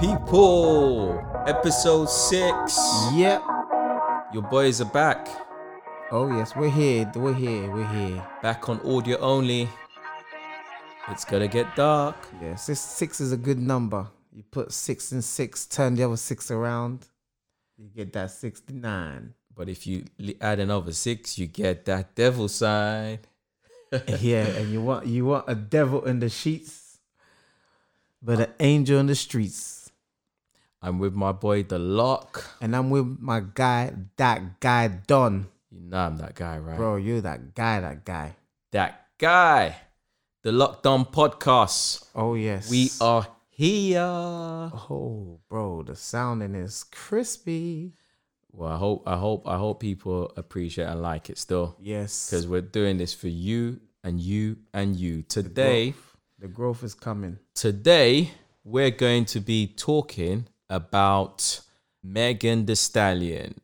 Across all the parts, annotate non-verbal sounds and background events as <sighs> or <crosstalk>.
People, episode six. Yep. Your boys are back. Oh yes, we're here. We're here. We're here. Back on audio only. It's gonna get dark. Yes, this six is a good number. You put six and six, turn the other six around, you get that sixty-nine. But if you add another six, you get that devil sign. <laughs> yeah, and you want you want a devil in the sheets, but an angel in the streets. I'm with my boy The Lok. And I'm with my guy, that guy Don. You know I'm that guy, right? Bro, you're that guy, that guy. That guy. The Lok Don Podcast. Oh yes. We are here. Oh, bro, the sounding is crispy. Well, I hope, I hope, I hope people appreciate and like it still. Yes. Because we're doing this for you and you and you. Today, the growth is coming. today we're going to be talking about Megan Thee Stallion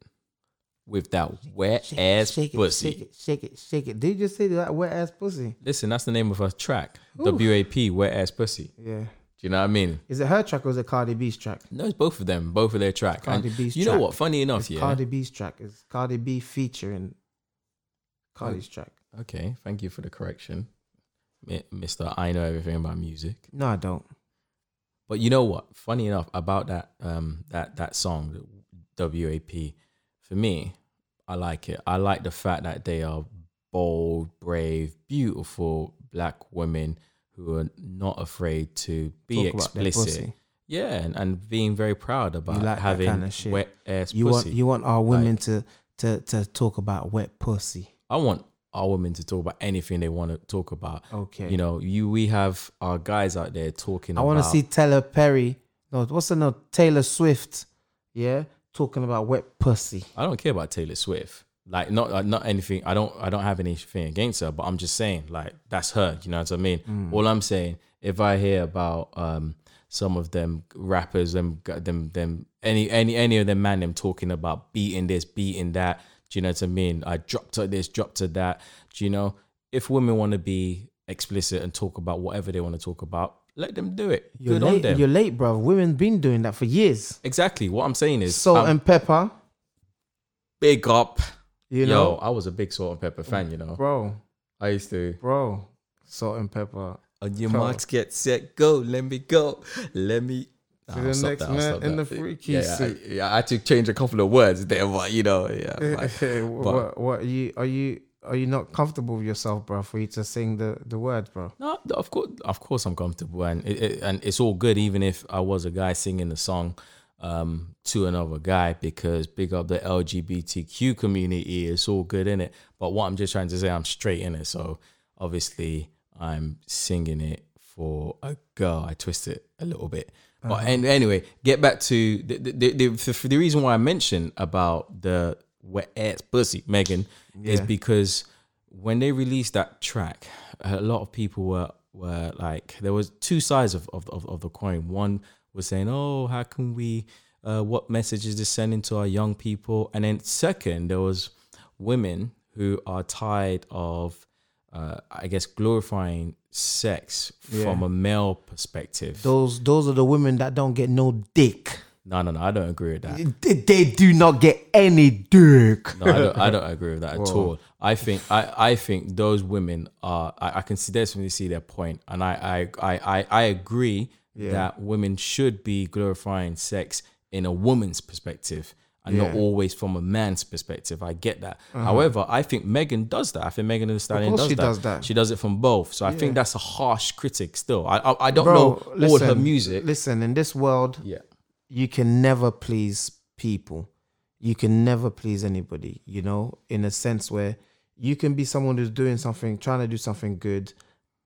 with that wet ass shake it, pussy. Shake it, shake it, shake it. Did you just say that wet ass pussy? Listen, that's the name of her track. Ooh. WAP, wet ass pussy. Yeah. Do you know what I mean? Is it her track or is it Cardi B's track? No, it's both of them, both of their track. Cardi And B's you know what? Funny enough, It's yeah. Cardi B's track. It's Cardi B featuring Cardi's oh, track. Okay, thank you for the correction, Mister. I know everything about music. No, I don't. But you know what? Funny enough about that um that that song, WAP, for me, I like it. I like the fact that they are bold, brave, beautiful black women who are not afraid to be Talk explicit. Yeah, and, and being very proud about like having kinda wet ass You pussy. want you want our women to to to talk about wet pussy. I want our women to talk about anything they want to talk about. Okay. You know, you we have our guys out there talking I about want to see Taylor Perry. No, what's the no Taylor Swift? Yeah, talking about wet pussy. I don't care about Taylor Swift. Like not not anything. I don't I don't have anything against her, but I'm just saying like that's her. You know what I mean? Mm. All I'm saying, if I hear about um some of them rappers, them them them any any any of them man them talking about beating this, beating that. Do you know what I mean? I dropped her this, dropped her that. Do you know? If women want to be explicit and talk about whatever they want to talk about, let them do it. You're Good on late. them. You're late, bro. Women been doing that for years. exactly. What I'm saying is, Salt I'm and pepper. big up. You know, Yo, I was a big Salt-N-Pepa fan. You know, bro, I used to. bro. Salt-N-Pepa. On your marks, get set, go. Let me go. Let me. To Nah, the next that, man in that. the freaky yeah, suit. I, yeah, I had to change a couple of words there, but you know, yeah. <laughs> fine. what, what are you are you are you not comfortable with yourself, bro, for you to sing the the words, bro? no, of course, of course, I'm comfortable, and it, it, and it's all good, even if I was a guy singing the song um, to another guy, because big up the LGBTQ community, it's all good in it. But what I'm just trying to say, I'm straight in it, so obviously I'm singing it for a girl. I twist it a little bit. But and anyway, get back to the the, the, the, the reason why I mentioned about the wet ass pussy, Megan, is because when they released that track, a lot of people were were like, there was two sides of of, of, of the coin. One was saying, "Oh, how can we? Uh, what message is this sending to our young people?" And then second, there was women who are tired of, uh, I guess, glorifying sex Yeah. from a male perspective. Those those are the women that don't get no dick. No, no, no. I don't agree with that. They, they do not get any dick. No, I don't, I don't agree with that at all. I think I, I think those women are I, I can see definitely see their point, and I I I, I, I agree that women should be glorifying sex in a woman's perspective and not always from a man's perspective. I get that. Uh-huh. However, I think Megan does that. I think Megan Thee Stallion course does, she that. does that. She does it from both. So I think that's a harsh critic. Still, I I, I don't Bro, know all her music. Listen, in this world, Yeah. you can never please people. You can never please anybody, you know, in a sense where you can be someone who's doing something, trying to do something good,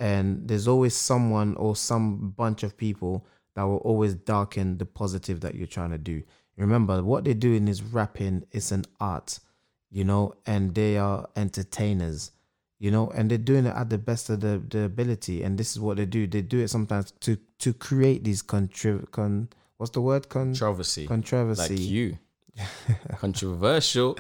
and there's always someone or some bunch of people that will always darken the positive that you're trying to do. Remember, what they're doing is rapping, it's an art, you know, and they are entertainers, you know, and they're doing it at the best of the, the ability. And this is what they do. They do it sometimes to to create these contri- con what's the word? Con- Controversy. controversy. Like you. <laughs> Controversial.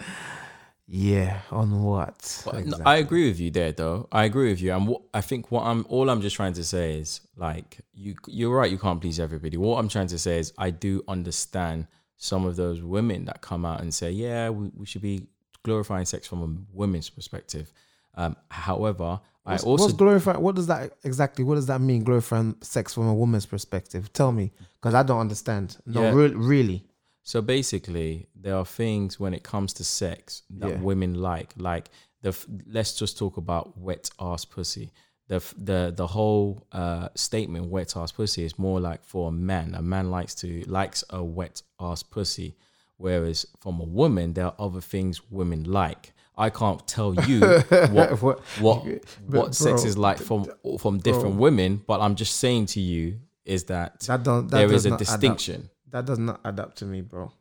Yeah, on what? No, exactly? I agree with you there, though. I agree with you. And what I think what I'm all I'm just trying to say is like you you're right. You can't please everybody. What I'm trying to say is I do understand some of those women that come out and say, yeah, we, we should be glorifying sex from a women's perspective. Um, however, What's, I also what's glorifying? What does that exactly? What does that mean? Glorifying sex from a woman's perspective? Tell me, because I don't understand. No, Yeah. re- really. So basically, there are things when it comes to sex that Yeah. women like. Like the f- let's just talk about wet ass pussy. The the the whole uh, statement wet ass pussy is more like for a man. A man likes to likes a wet ass pussy, whereas from a woman there are other things women like. I can't tell you <laughs> what What- what what sex bro, is like from from different women, but I'm just saying to you is that, That don't. That there is a distinction That does not add up to me, bro.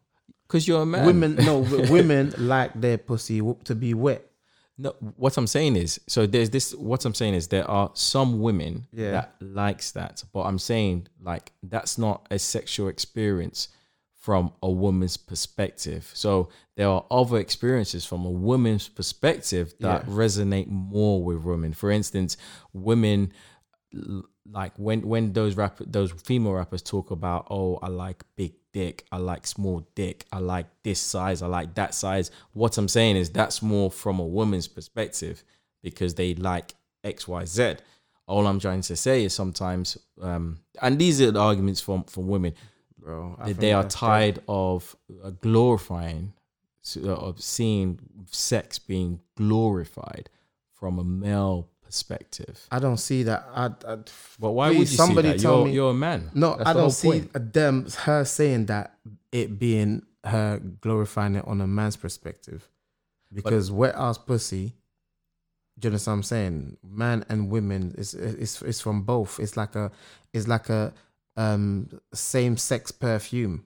because you're a man. Women, no, <laughs> women like their pussy to be wet. No, what I'm saying is, so there's this. What I'm saying is, there are some women Yeah. that likes that, but I'm saying like that's not a sexual experience from a woman's perspective. So there are other experiences from a woman's perspective that Yeah. resonate more with women. For instance, women like when when those rap those female rappers talk about oh I like big dick, I like small dick, I like this size, I like that size. What I'm saying is that's more from a woman's perspective because they like X Y Z. All I'm trying to say is sometimes, um, and these are the arguments from from women. Bro, I they are tired of uh, glorifying, uh, of seeing sex being glorified from a male perspective. I don't see that. I, I, But why please, would you somebody see that? tell You're, me. you're a man. no, That's I don't see point. them her saying that it being her glorifying it on a man's perspective, because wet ass pussy. Do you understand what I'm saying? Man and women is is is from both. It's like a it's like a um same sex perfume.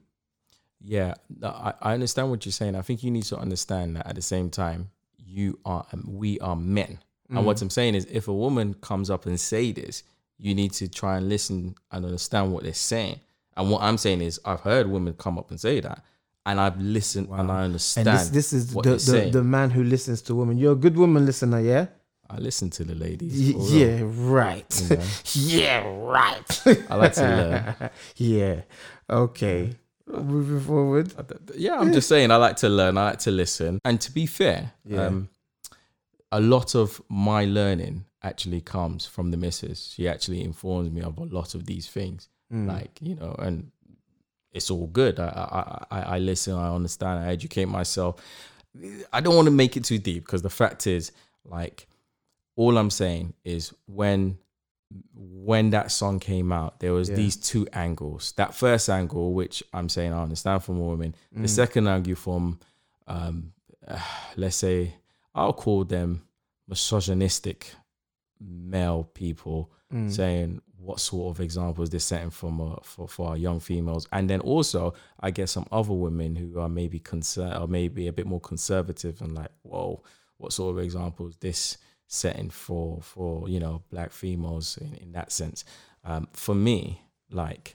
Yeah, I, I understand what you're saying. I think you need to understand that at the same time, you are we are men. And Mm. what I'm saying is, if a woman comes up and say this, you need to try and listen and understand what they're saying. And what I'm saying is, I've heard women come up and say that, and I've listened and I And understand. this this is the, the the man who listens to women. You're a good woman listener, yeah. I listen to the ladies. Y- yeah, right. You know? <laughs> yeah, right. I like to learn. <laughs> yeah. Okay. Moving forward. Yeah, I'm just saying I like to learn. I like to listen. And to be fair, Yeah. um, a lot of my learning actually comes from the missus. She actually informs me of a lot of these things. Mm. Like you know, and it's all good. I I I, I listen. I understand. I educate myself. I don't want to make it too deep because the fact is, like, all I'm saying is when when that song came out, there was Yeah. these two angles. That first angle, which I'm saying I understand from a woman. Mm. The second angle from, um, <sighs> let's say, I'll call them misogynistic male people Mm. saying what sort of examples they're setting from uh, for for our young females, and then also I guess some other women who are maybe concerned or maybe a bit more conservative and like, whoa, what sort of examples this setting for for you know black females in, in that sense. Um, for me, like,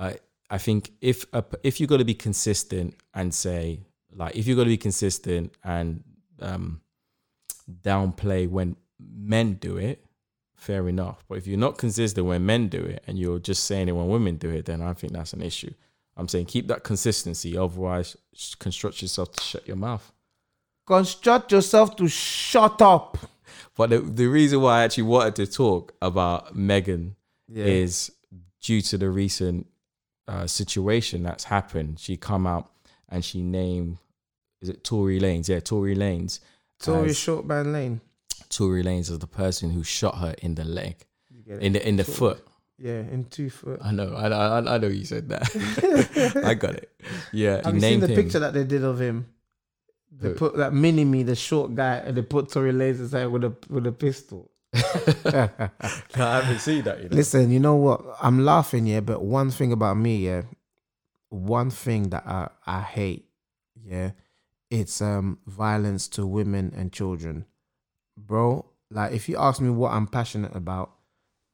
uh, I think if a, if you're going to be consistent and say like if you're going to be consistent and um, downplay when men do it, fair enough. But if you're not consistent when men do it and you're just saying it when women do it, then I think that's an issue. I'm saying keep that consistency, otherwise, construct yourself to shut your mouth. Construct yourself to shut up. But the, the reason why I actually wanted to talk about Megan Yeah. is due to the recent uh, situation that's happened. She come out and she named, is it Tory Lanez? Yeah, Tory Lanez. Tory as- Short Man Lane. Tory Lanez as the person who shot her in the leg, You get it? in the in the Tory. foot. Yeah, in two foot. I know, I, I, I know you said that. <laughs> I got it. Yeah, Have you seen the him. picture that they did of him? They Who? put that mini me, the short guy, and they put Tory Lanez inside with a with a pistol. <laughs> <laughs> No, I haven't seen that. You know? Listen, you know what? I'm laughing, yeah, but one thing about me, yeah, one thing that I, I hate, yeah, it's um violence to women and children. Bro, like if you ask me what I'm passionate about,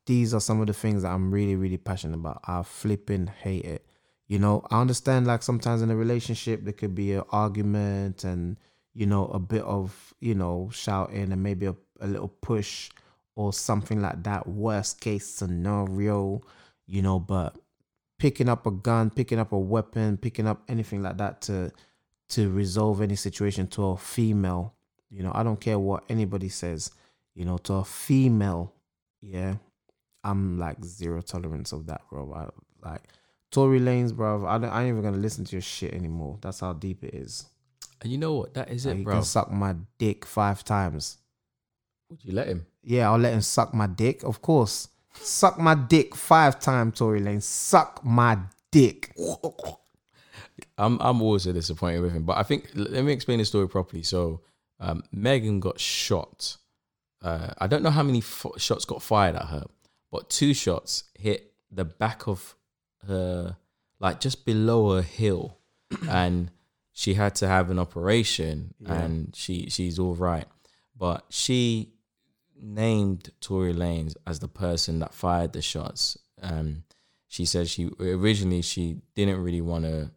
these are some of the things that I'm really, really passionate about. I flipping hate it. You know, I understand like sometimes in a relationship there could be an argument and you know, a bit of, you know, shouting and maybe a, a little push or something like that. Worst case scenario, you know, but picking up a gun, picking up a weapon, picking up anything like that to to resolve any situation to a female, you know, I don't care what anybody says, you know, to a female, yeah, I'm like zero tolerance of that, bro. I, like Tory Lanez, bro. I, don't, I ain't even gonna listen to your shit anymore. That's how deep it is. And you know what? That is Like, it, he bro. can suck my dick five times. Would you let him? Yeah, I'll let him suck my dick, of course. Suck my dick five times, Tory Lane. Suck my dick. <laughs> I'm I'm also disappointed with him. But I think let me explain the story properly. So um, Megan got shot. Uh, I don't know how many f- shots got fired at her, but two shots hit the back of her, like just below her heel, <clears throat> and she had to have an operation. Yeah. And she she's all right, but she named Tory Lanez as the person that fired the shots. Um, she said she originally she didn't really want to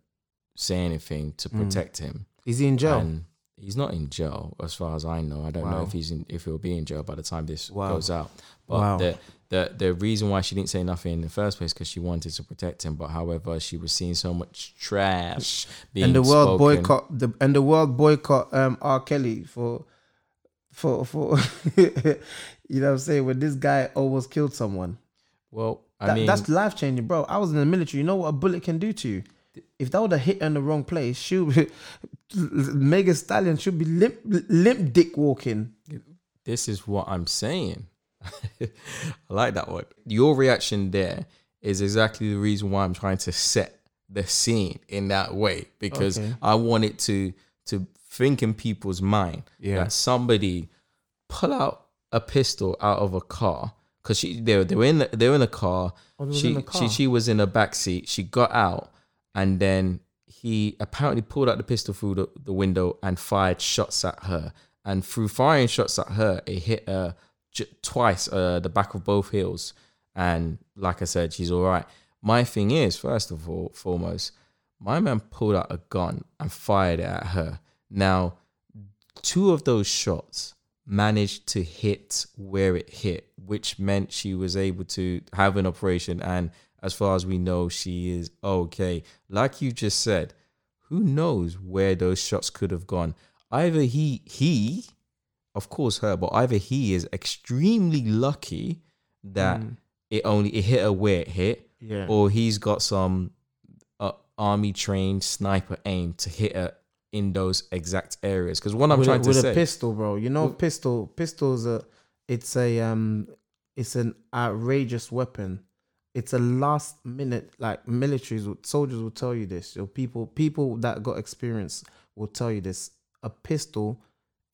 say anything to Mm. protect him, Is he in jail? and he's not in jail as far as I know. I don't know if he's in if he'll be in jail by the time this Wow. goes out. But Wow. the the the reason why she didn't say nothing in the first place because she wanted to protect him. But however, she was seeing so much trash being and the world spoken. boycott the and the world boycott um R. Kelly for for for <laughs> you know what I'm saying when this guy almost killed someone. Well, I That, mean, that's life changing, bro. I was in the military. You know what a bullet can do to you? If that would have hit her in the wrong place, she would <laughs> Megan Stallion should be limp limp dick walking. this is what I'm saying. <laughs> I like that one. Your reaction there is exactly the reason why I'm trying to set the scene in that way because Okay. I want it to to think in people's mind Yeah. that somebody pull out a pistol out of a car because she they were, they were in the, they were in a car. Oh, she in the she car. she was in the back seat. She got out and then he apparently pulled out the pistol through the, the window and fired shots at her. And through firing shots at her, it hit her j- twice, uh, the back of both heels. And like I said, she's all right. My thing is, first of all, foremost, my man pulled out a gun and fired it at her. Now, two of those shots managed to hit where it hit, which meant she was able to have an operation. And as far as we know, she is okay. Like you just said, who knows where those shots could have gone? Either he, he, of course, her, but either he is extremely lucky that it only it hit her where it hit, Yeah. or he's got some uh, army trained sniper aim to hit her in those exact areas. Because what I'm with, trying a, to say, with a pistol, bro. You know, pistol. Pistols. A, it's a um, it's an outrageous weapon. It's a last minute. Like militaries, would- soldiers will tell you this. Or people, people that got experience will tell you this. A pistol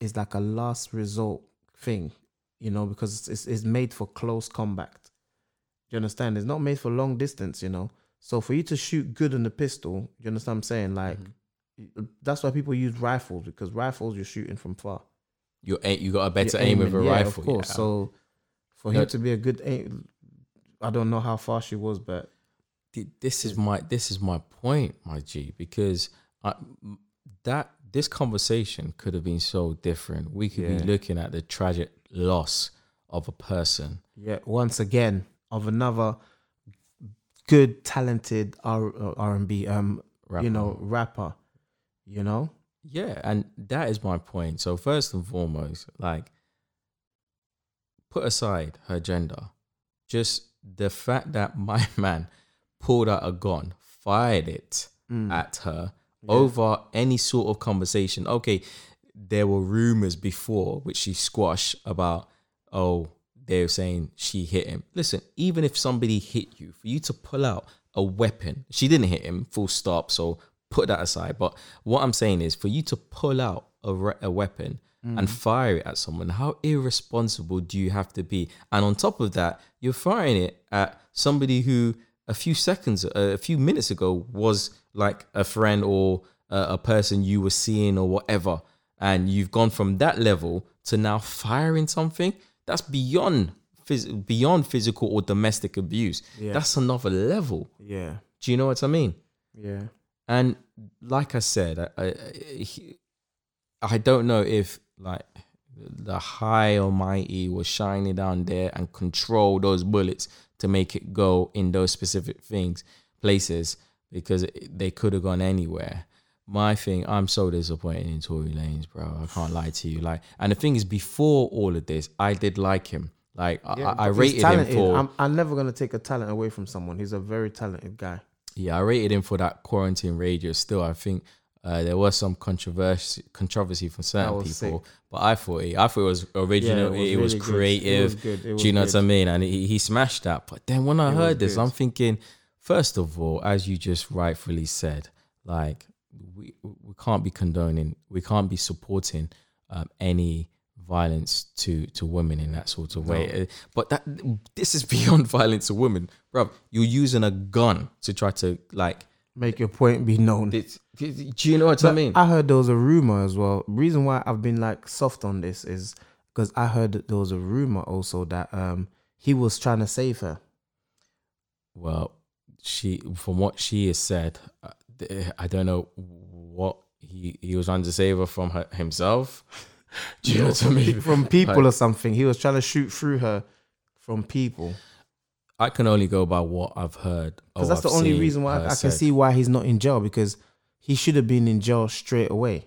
is like a last resort thing, you know, because it's it's made for close combat. Do you understand? It's not made for long distance, you know. So for you to shoot good in the pistol, you understand what I'm saying? Like mm-hmm. that's why people use rifles because rifles you're shooting from far. you you got a better You're aim with a aiming, yeah, rifle. of course. yeah. So for No. him to be a good aim, I don't know how far she was, but this is my this is my point, my G, because I, that this conversation could have been so different. We could Yeah. be looking at the tragic loss of a person. yeah, once again of another good, talented R R and B um Rapper. you know rapper, you know. Yeah, and that is my point. So first and foremost, like put aside her gender, just the fact that my <laughs> man pulled out a gun, fired it Mm. at her over any sort of conversation. Okay, there were rumors before which she squashed about, oh, they're saying she hit him. Listen, even if somebody hit you, for you to pull out a weapon, she didn't hit him, full stop. So put that aside. But what I'm saying is, for you to pull out a, re- a weapon and fire it at someone, how irresponsible do you have to be? And on top of that, you're firing it at somebody who a few seconds, uh, a few minutes ago was like a friend or uh, a person you were seeing or whatever. And you've gone from that level to now firing something that's beyond phys- beyond physical or domestic abuse. Yeah. That's another level. Yeah, Do you know what I mean? yeah, And like I said, I, I, I don't know if like the high almighty was shining down there and control those bullets to make it go in those specific things places because they could have gone anywhere my thing i'm so disappointed in tory lanez bro i can't lie to you like and the thing is before all of this i did like him like Yeah, I, I rated him for I'm, I'm never gonna take a talent away from someone. He's a very talented guy. Yeah, I rated him for that quarantine radio. Still, I think uh, there was some controversy controversy from certain people, but I thought he, I thought it was original. Yeah, it was, really good. creative. It was good. It was Do you know good. what I mean? And he, he smashed that. But then when I It heard this, good. I'm thinking, first of all, as you just rightfully said, like we we can't be condoning, we can't be supporting um, any violence to to women in that sort of way. Uh, But that this is <laughs> beyond violence to women, bro. You're using a gun to try to like. Make your point be known. This, do you know what I mean? I heard there was a rumor as well. Reason why I've been like soft on this is because I heard that there was a rumor also that um he was trying to save her. Well, she, from what she has said, uh, I don't know what he he was trying to save her from her, himself. <laughs> Do you know what I mean? From people Like, or something. He was trying to shoot through her from people. I can only go by what I've heard. Because that's the I've only reason why I, I can see why he's not in jail because he should have been in jail straight away.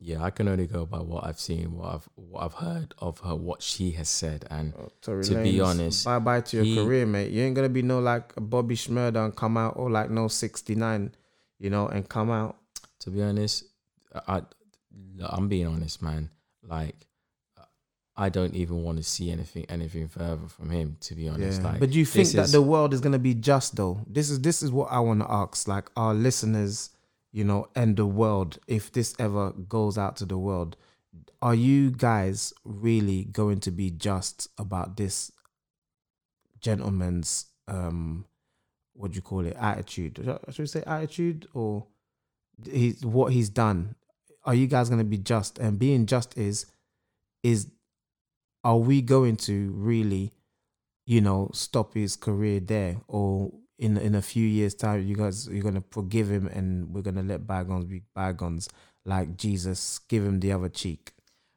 Yeah, I can only go by what I've seen, what I've what I've heard of her, what she has said, and oh, Tory To be honest, bye bye to your he- career, mate. You ain't gonna be no like Bobby Shmurda and come out or like no sixty nine, you know, and come out. to be honest, I, I'm being honest, man. Like, I don't even want to see anything anything further from him. To be honest, like, but do you think that is- the world is gonna be just though? This is this is what I want to ask, like our listeners, you know, and the world. If this ever goes out to the world, are you guys really going to be just about this gentleman's um, what do you call it, attitude? Should we say attitude or he's what he's done? Are you guys gonna be just? And being just is is are we going to really, you know, stop his career there, or in in a few years' time, you guys you're gonna forgive him and we're gonna let bygones be bygones, like Jesus, give him the other cheek.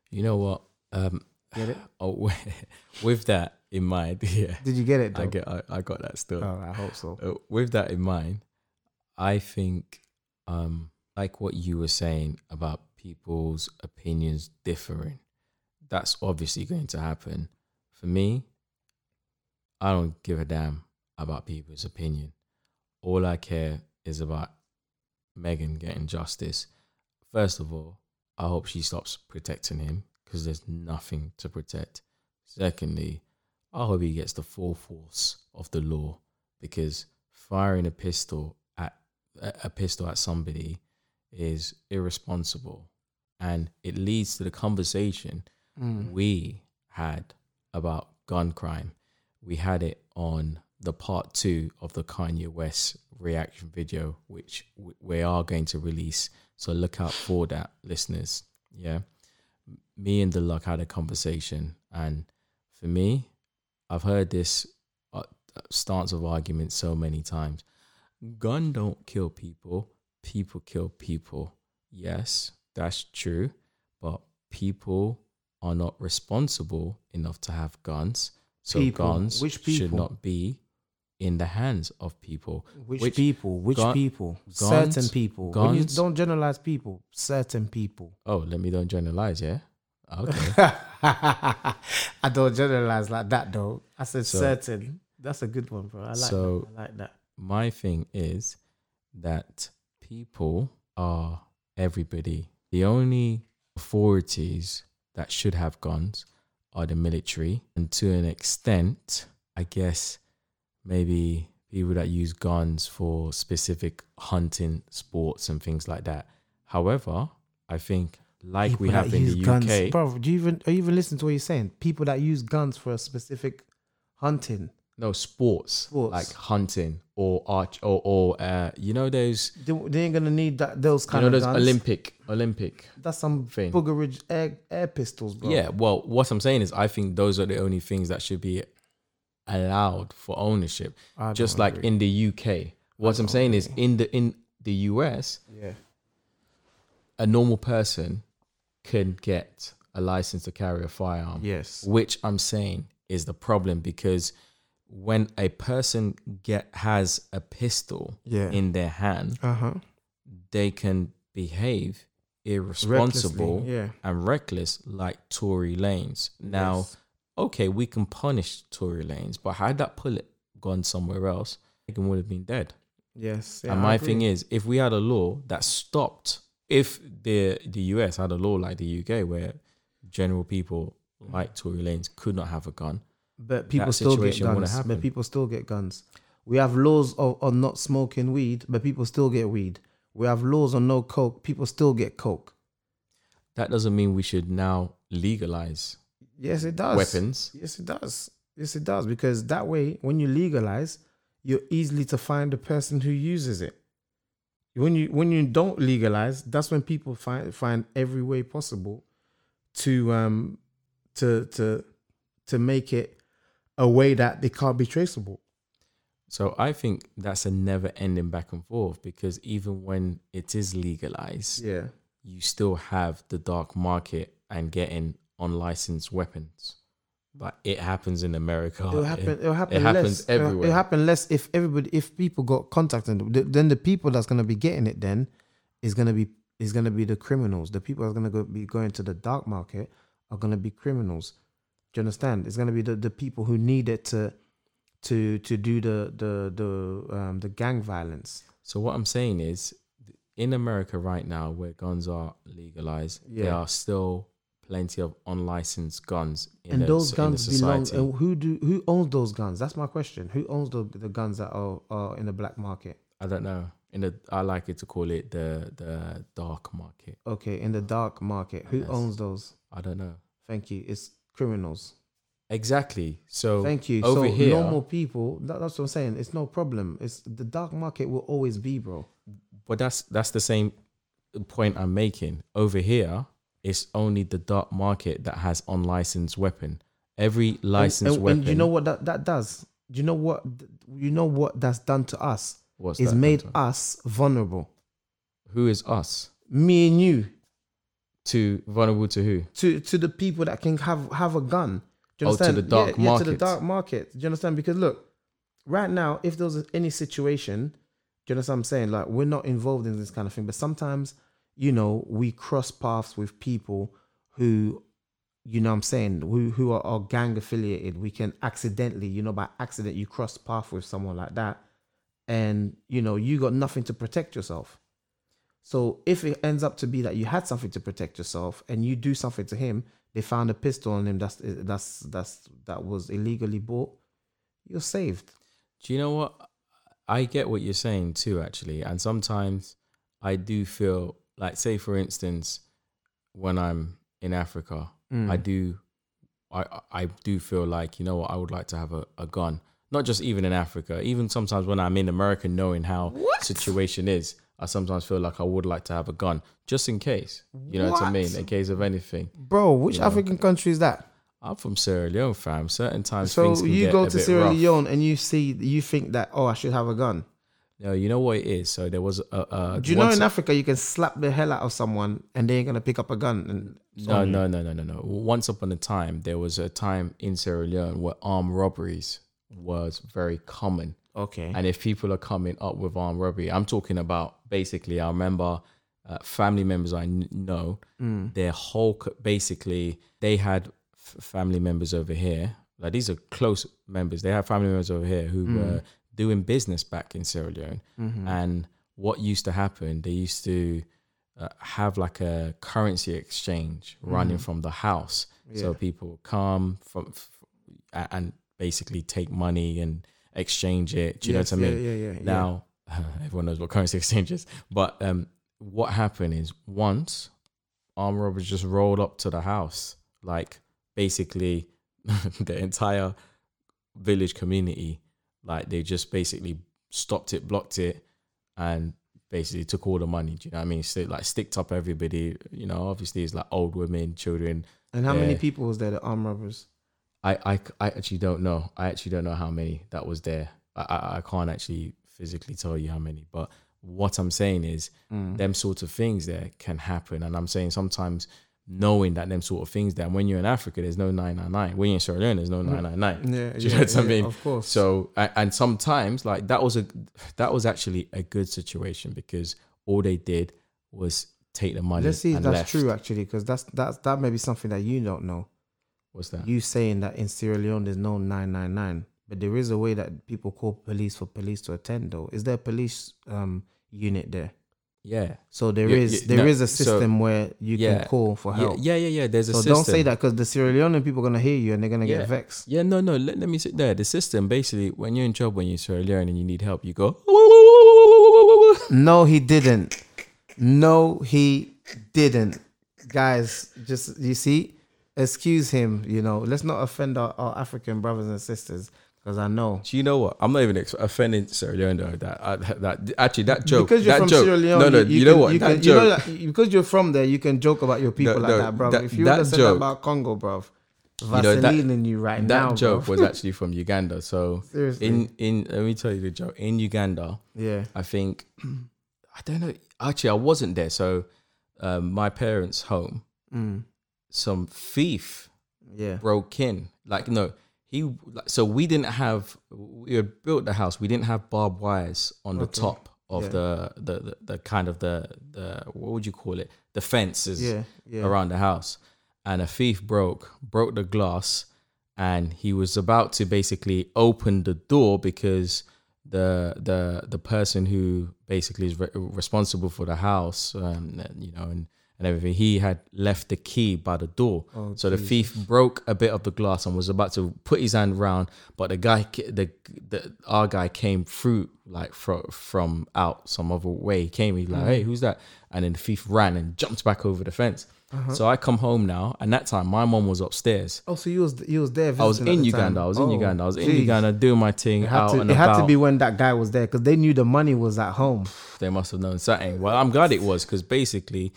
you know what? Um, Get it? <laughs> Oh, <laughs> with that in mind, <laughs> yeah, Did you get it? Though? I get, I, I got that still. Oh, I hope so. Uh, with that in mind, I think, um, like what you were saying about people's opinions differing, that's obviously going to happen. For me, I don't give a damn about people's opinion. All I care is about Megan getting justice. First of all, I hope she stops protecting him because there's nothing to protect. Secondly, I hope he gets the full force of the law because firing a pistol at a pistol at somebody is irresponsible and it leads to the conversation Mm. we had about gun crime. We had it on the part two of the Kanye West reaction video, which w- we are going to release. So look out for that, listeners. Yeah. Me and the Lok had a conversation, and for me, I've heard this uh, stance of argument so many times. Gun don't kill people, people kill people. Yes, that's true, but people are not responsible enough to have guns. So People. guns Which should not be in the hands of people. Which, Which people? Which gun- people? guns- certain people. Guns- don't generalize people. Certain people. Oh, let me don't generalize, yeah? Okay. <laughs> I don't generalize like that though. I said So- certain. That's a good one, bro. I like So- that. I like that. My thing is that people are everybody. The only authorities that should have guns are the military. And to an extent, I guess maybe people that use guns for specific hunting sports and things like that. However, I think like we have in the guns, UK, bro. Do you even are you even listening to what you're saying? People that use guns for a specific hunting. no sports, Sports. like hunting or arch or or uh, you know those They, they ain't gonna need that those you kind know of those guns. Olympic Olympic That's some thing. boogerage air, air pistols, bro. Yeah, well, what I'm saying is, I think those are the only things that should be allowed for ownership. Just like agree. in the UK, what I'm saying is, in the in the US, yeah. a normal person can get a license to carry a firearm. Yes. Which I'm saying is the problem because when a person get has a pistol Yeah. in their hand, Uh huh. they can behave irresponsible Yeah. and reckless like Tory Lanez. Now, Yes. Okay, we can punish Tory Lanez, but had that bullet gone somewhere else, Megan would have been dead. Yes. and my thing is, if we had a law that stopped, if the the US had a law like the UK where general people like Tory Lanez could not have a gun, but people that still get guns. But people still get guns. We have laws of, on not smoking weed, but people still get weed. We have laws on no coke. People still get coke. that doesn't mean we should now legalize Yes, it does. weapons. Yes, it does. Yes, it does. Because that way, when you legalize, you're easily to find the person who uses it. When you when you don't legalize, that's when people find find every way possible to um to to to make it a way that they can't be traceable. So I think that's a never ending back and forth because even when it is legalized, Yeah. you still have the dark market and getting unlicensed weapons. But it happens in America. It'll happen. It'll happen. it less. happens It'll- everywhere. It'll happen less if everybody, if people got contacted. th- Then the people that's gonna be getting it then is gonna be is gonna be the criminals. The people that's gonna go, be going to the dark market are gonna be criminals. Do you understand? It's gonna be the, the people who need it to to to do the the the um the gang violence. So what I'm saying is, in America right now, where guns are legalized, Yeah. are still plenty of unlicensed guns in and the, those guns belong. And uh, who do who owns those guns? That's my question. Who owns the the guns that are, are in the black market? I don't know. In the, I like it to call it the the dark market. Okay, in the dark market, who Yes. owns those? I don't know Thank you. It's criminals. exactly. So Thank you. over so here, normal people, that, that's what I'm saying. It's no problem. It's the dark market will always be, bro. but that's that's the same point I'm making. Over here, it's only the dark market that has unlicensed weapon. Every And- licensed and, weapon. and you know what that, that does? Do you know what you know what that's done to us? what's It's made us vulnerable. Who is us? Me and you To vulnerable to who? to to the people that can have have a gun. Do you Oh, to the dark yeah, yeah, to the market. dark market. Do you understand? Because look, right now, if there was any situation, do you understand what I'm saying? Like we're not involved in this kind of thing, but sometimes, you know, we cross paths with people who, you know I'm saying, who who are, are gang affiliated. We can accidentally, you know, by accident you cross path with someone like that. And you know, you got nothing to protect yourself. So if it ends up to be that you had something to protect yourself and you do something to him, they found a pistol on him that's that's that's that was illegally bought, you're saved. Do you know what? I get what you're saying too, actually. And sometimes I do feel like, say, for instance, when I'm in Africa, Mm. I do, I I do feel like you know what? I would like to have a, a gun. Not just even in Africa, even sometimes when I'm in America, knowing how situation is, I sometimes feel like I would like to have a gun just in case. You know what, I mean? In case of anything. Bro, which Yeah. African country is that? I'm from Sierra Leone, fam. Certain times So things can you get go a to Sierra rough. Leone and you see you think that oh I should have a gun. No, you know what it is. So there was a. a Do you know in Africa you can slap the hell out of someone and they ain't gonna pick up a gun and No, no, no, no, no, no. Once upon a time, there was a time in Sierra Leone where armed robberies was very common. Okay. And if people are coming up with armed robbery, I'm talking about basically, I remember uh, family members I kn- know, Mm. their whole, co- basically, they had f- family members over here. Like these are close members. They have family members over here who Mm. were doing business back in Sierra Leone. Mhm. And what used to happen, they used to uh, have like a currency exchange running from the house. So Mm. People come from f- and basically take money and exchange it. Do you Yes, know what I mean? Yeah, yeah, yeah. yeah. Now, <laughs> everyone knows what currency <laughs> exchange is. But um, what happened is once armed robbers just rolled up to the house, like basically <laughs> the entire village community, like they just basically stopped it, blocked it, and basically took all the money. Do you know what I mean? So, like sticked up everybody. You know, obviously it's like old women, children. and how many people was there, the armed robbers? I, I, I actually don't know. I actually don't know how many that was there. I, I, I can't actually physically tell you how many. But what I'm saying is, Mm. them sort of things there can happen. And I'm saying sometimes knowing that them sort of things. And when you're in Africa, there's no 999. When you're in Sierra Leone, there's no 999. Yeah, <laughs> Do you yeah, know what I mean? Of course. So and, sometimes like that was a that was actually a good situation because all they did was take the money. Let's see if that's left. true actually, because that's that's that may be something that you don't know. What's that? You saying that in Sierra Leone there's no nine nine nine, but there is a way that people call police for police to attend. Though, is there a police um unit there? Yeah. So there Yeah, is there no, is a so- system where you yeah, can call for help. yeah, yeah, yeah. There's a so system. don't say that because the Sierra Leonean people are gonna hear you and they're gonna Yeah. get vexed. Yeah, no, no. Let, let me sit there. The system basically, when you're in trouble, when you're Sierra Leone and you need help, you go. No, he didn't. No, he didn't. Guys, just you see, excuse him. You know, let's not offend our, our African brothers and sisters because I know Do you know what? I'm not even ex- offending Sierra Leone though. That, I, that actually that joke. because you're that from joke. Sierra Leone. no, no. You, know can- what? You, that can, you joke. know that because you're from there, you can joke about your people No, like no, that, bro. that- if you that would have said that joke- about Congo, bro, know, that- Vaseline in you right that now, joke bro. was <laughs> actually from Uganda. So Seriously. in in let me tell you the joke. In Uganda, yeah. I think I don't know. Actually, I wasn't there. So um, my parents' home, Mm. some thief Yeah. broke in. Like no, he. So we didn't have. We had built the house. We didn't have barbed wires on the top of Yeah. the, the the the kind of the the what would you call it? The fences Yeah. Yeah. around the house. And a thief broke broke the glass, and he was about to basically open the door because the the the person who basically is re- responsible for the house, um, you know, and and everything, he had left the key by the door. Oh, so the thief broke a bit of the glass and was about to put his hand round, but the guy, the, the our guy came through like from from out some other way. He came, he's like, Mm. "Hey, who's that?" And then the thief ran and jumped back over the fence. Uh-huh. So I come home now, and that time my mom was upstairs. Oh, so you was you was there. I was in. Uganda. I was in Oh, Uganda. I was in. Uganda doing my thing It had, out to, and it had about. to be when that guy was there because they knew the money was at home. they must have known something. Well, I'm glad it was because basically,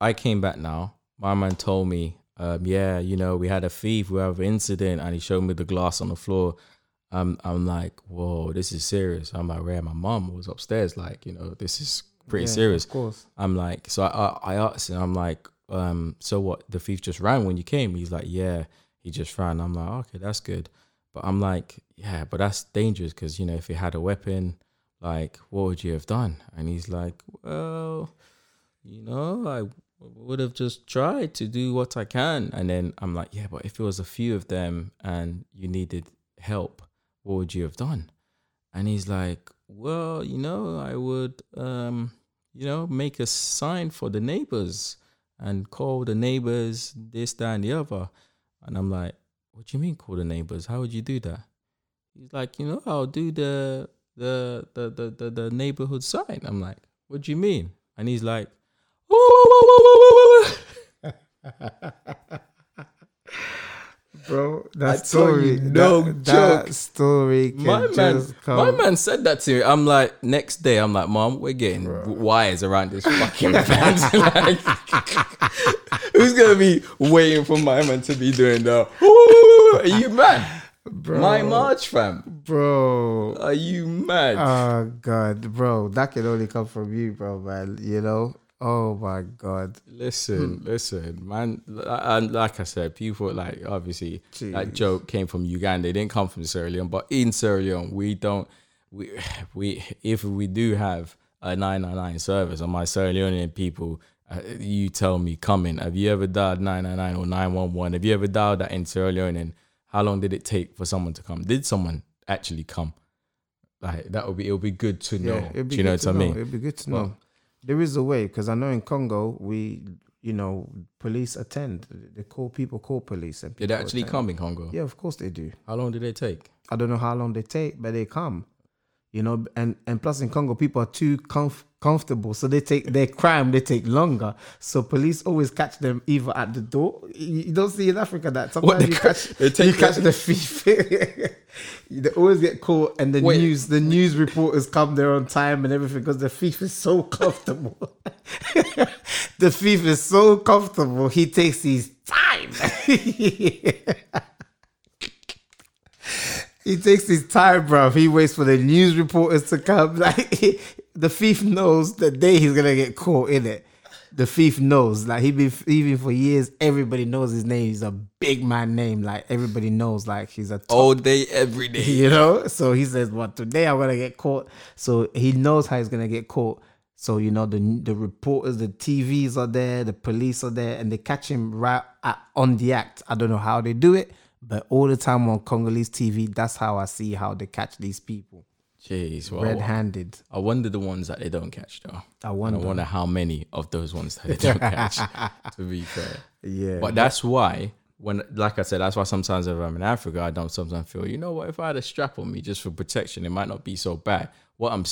I came back now. My man told me, um, yeah, you know, we had a thief, we have an incident, and he showed me the glass on the floor. I'm, I'm like, whoa, this is serious. I'm like, yeah, my mom was upstairs, like, you know, this is pretty Yeah, serious. Of course. I'm like, so I, I, I asked him, I'm like, um, so what? The thief just ran when you came? He's like, yeah, he just ran. I'm like, okay, that's good. But I'm like, yeah, but that's dangerous because you know, if he had a weapon, like, what would you have done? And he's like, well, you know, I would have just tried to do what I can. And then I'm like, yeah, but if it was a few of them and you needed help, what would you have done? And he's like, well, you know, I would, um, you know, make a sign for the neighbors and call the neighbors this, that, and the other. And I'm like, what do you mean call the neighbors? How would you do that? He's like, you know, I'll do the the the the the, the neighborhood sign. I'm like, what do you mean? And he's like, <laughs> Bro, that story, no that, that joke. story can my man, my man said that to me. I'm like, next day, I'm like, Mom, we're getting wires around this fucking <laughs> fence. <laughs> like, who's gonna be waiting for my man to be doing that? Are you mad? Bro. My march, fam. bro. Are you mad? Oh god, bro, that can only come from you, bro, man. You know. Oh my god. Listen, listen, man. And like I said, people like obviously that joke came from Uganda. It didn't come from Sierra Leone, but in Sierra Leone, we don't. We <sighs> we if we do have a nine nine nine service, and my Sierra Leonean people, uh, you tell me, coming. Have you ever dialed nine nine nine or nine one one? Have you ever dialed that in Sierra Leone? And how long did it take for someone to come? Did someone actually come? Like that would be. It would be good to know. it'd do you know what I mean? It'd be good to know. There is a way because I know in Congo we, you know, police attend. They call people call police and Did people they actually attend. come in Congo? Yeah, of course they do. How long do they take? I don't know how long they take, but they come. You know, and and plus in Congo, people are too comf- comfortable, so they take their crime. They take longer, so police always catch them either at the door. You, you don't see in Africa that sometimes they you ca- catch you catch the- the thief. <laughs> they always get caught, and the Wait. news the news reporters come there on time and everything because the thief is so <laughs> comfortable. <laughs> the thief is so comfortable. He takes his time. He takes his time, bro. He waits for the news reporters to come. <laughs> Like the thief knows the day he's gonna get caught in it. the thief knows. Like he been thieving for years. Everybody knows his name. He's a big man name. Like everybody knows. Like he's a top, All day, every day. <laughs> you know. So he says, "What today I'm gonna get caught." So he knows how he's gonna get caught. So you know the the reporters, the TVs are there, the police are there, and they catch him right at, on the act. I don't know how they do it, but all the time on Congolese TV, that's how I see how they catch these people Jeez, well, red-handed. I wonder the ones that they don't catch though. I And wonder. I wonder how many of those ones that they don't <laughs> catch. to be fair, Yeah, but that's why when, like I said, that's why sometimes if I'm in Africa, I don't sometimes feel, you know what, if I had a strap on me just for protection, it might not be so bad. What I'm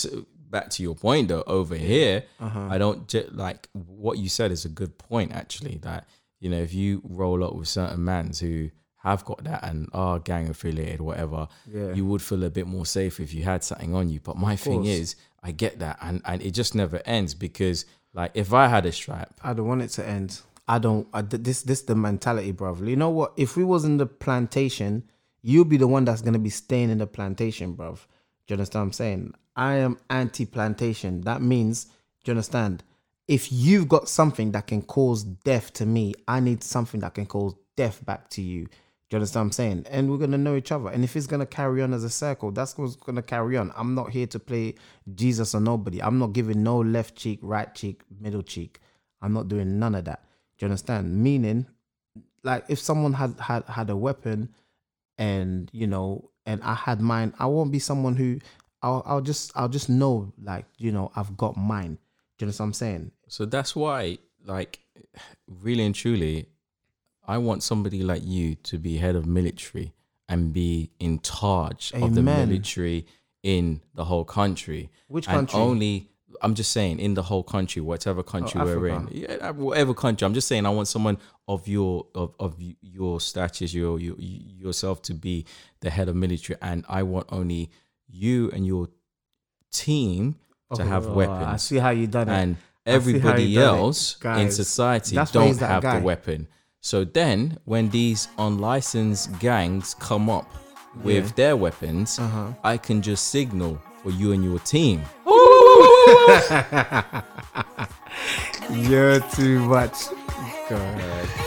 back to your point though, over here, Uh-huh. I don't like what you said is a good point actually. That you know, if you roll up with certain mans who have got that and are gang affiliated, whatever, Yeah. you would feel a bit more safe if you had something on you. But my thing course. is, I get that, and and it just never ends because like if I had a strap, I don't want it to end. I don't. I, this this the mentality, brother. You know what? If we was in the plantation, you'll be the one that's gonna be staying in the plantation, bruv. Do you understand what I'm saying? I am anti-plantation. That means, do you understand? If you've got something that can cause death to me, I need something that can cause death back to you. Do you understand what I'm saying? And we're gonna know each other. And if it's gonna carry on as a circle, that's what's gonna carry on. I'm not here to play Jesus or nobody. I'm not giving no left cheek, right cheek, middle cheek. I'm not doing none of that. Do you understand? Meaning, like if someone had had had a weapon, and you know, and I had mine, I won't be someone who I'll I'll just I'll just know like you know I've got mine. Do you know what I'm saying? So that's why, like, really and truly, I want somebody like you to be head of military and be in charge of the military in the whole country. Which and country? only, I'm just saying, in the whole country, whatever country oh, we're in, yeah, whatever country. I'm just saying, I want someone of your of, of your status, your, your yourself to be the head of military, and I want only you and your team to have Oh, I see how you done it. and I see how everybody it. else in society that's why he's don't have guy. the weapon. So then, when these unlicensed gangs come up with their weapons, Uh-huh. I can just signal for you and your team. <laughs> You're too much. God.